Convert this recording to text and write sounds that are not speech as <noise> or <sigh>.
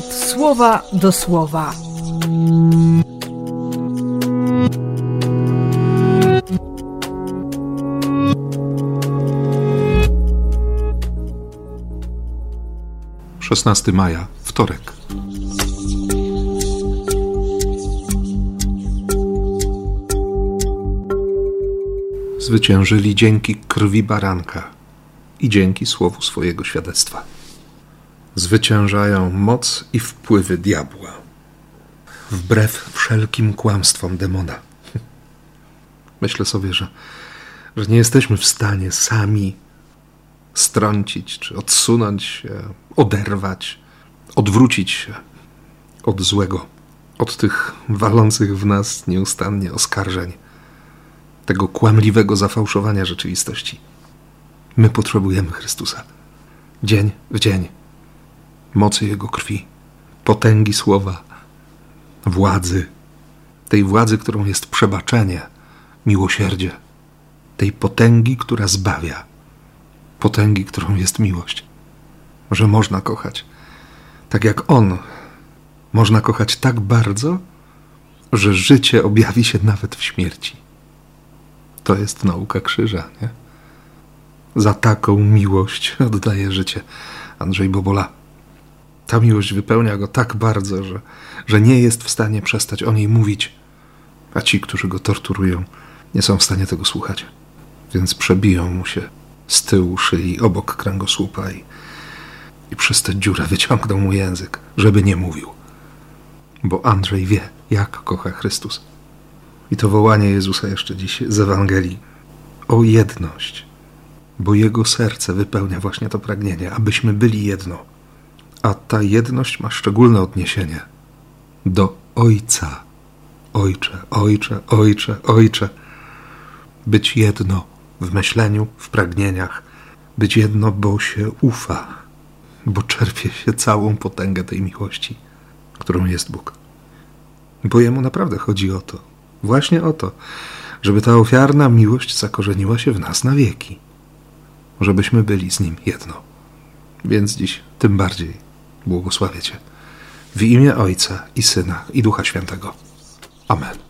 słowa do słowa. Szesnasty maja, wtorek. Zwyciężyli dzięki krwi baranka i dzięki słowu swojego świadectwa. Zwyciężają moc i wpływy diabła, wbrew wszelkim kłamstwom demona. <laughs> Myślę sobie, że, że nie jesteśmy w stanie sami strącić, czy odsunąć się, oderwać, odwrócić się od złego, od tych walących w nas nieustannie oskarżeń, tego kłamliwego zafałszowania rzeczywistości. My potrzebujemy Chrystusa. Dzień w dzień. Mocy Jego krwi, potęgi słowa, władzy, tej władzy, którą jest przebaczenie, miłosierdzie, tej potęgi, która zbawia, potęgi, którą jest miłość. Że można kochać tak jak On. Można kochać tak bardzo, że życie objawi się nawet w śmierci. To jest nauka krzyża, nie? Za taką miłość oddaje życie Andrzej Bobola. Ta miłość wypełnia go tak bardzo, że, że nie jest w stanie przestać o niej mówić, a ci, którzy go torturują, nie są w stanie tego słuchać. Więc przebiją mu się z tyłu szyi obok kręgosłupa i, i przez tę dziurę wyciągną mu język, żeby nie mówił. Bo Andrzej wie, jak kocha Chrystus. I to wołanie Jezusa jeszcze dziś z Ewangelii o jedność, bo Jego serce wypełnia właśnie to pragnienie, abyśmy byli jedno. A ta jedność ma szczególne odniesienie do Ojca. Ojcze, Ojcze, Ojcze, Ojcze. Być jedno w myśleniu, w pragnieniach, być jedno, bo się ufa, bo czerpie się całą potęgę tej miłości, którą jest Bóg. Bo Jemu naprawdę chodzi o to, właśnie o to, żeby ta ofiarna miłość zakorzeniła się w nas na wieki, żebyśmy byli z Nim jedno. Więc dziś tym bardziej błogosławię Cię. W imię Ojca i Syna i Ducha Świętego. Amen.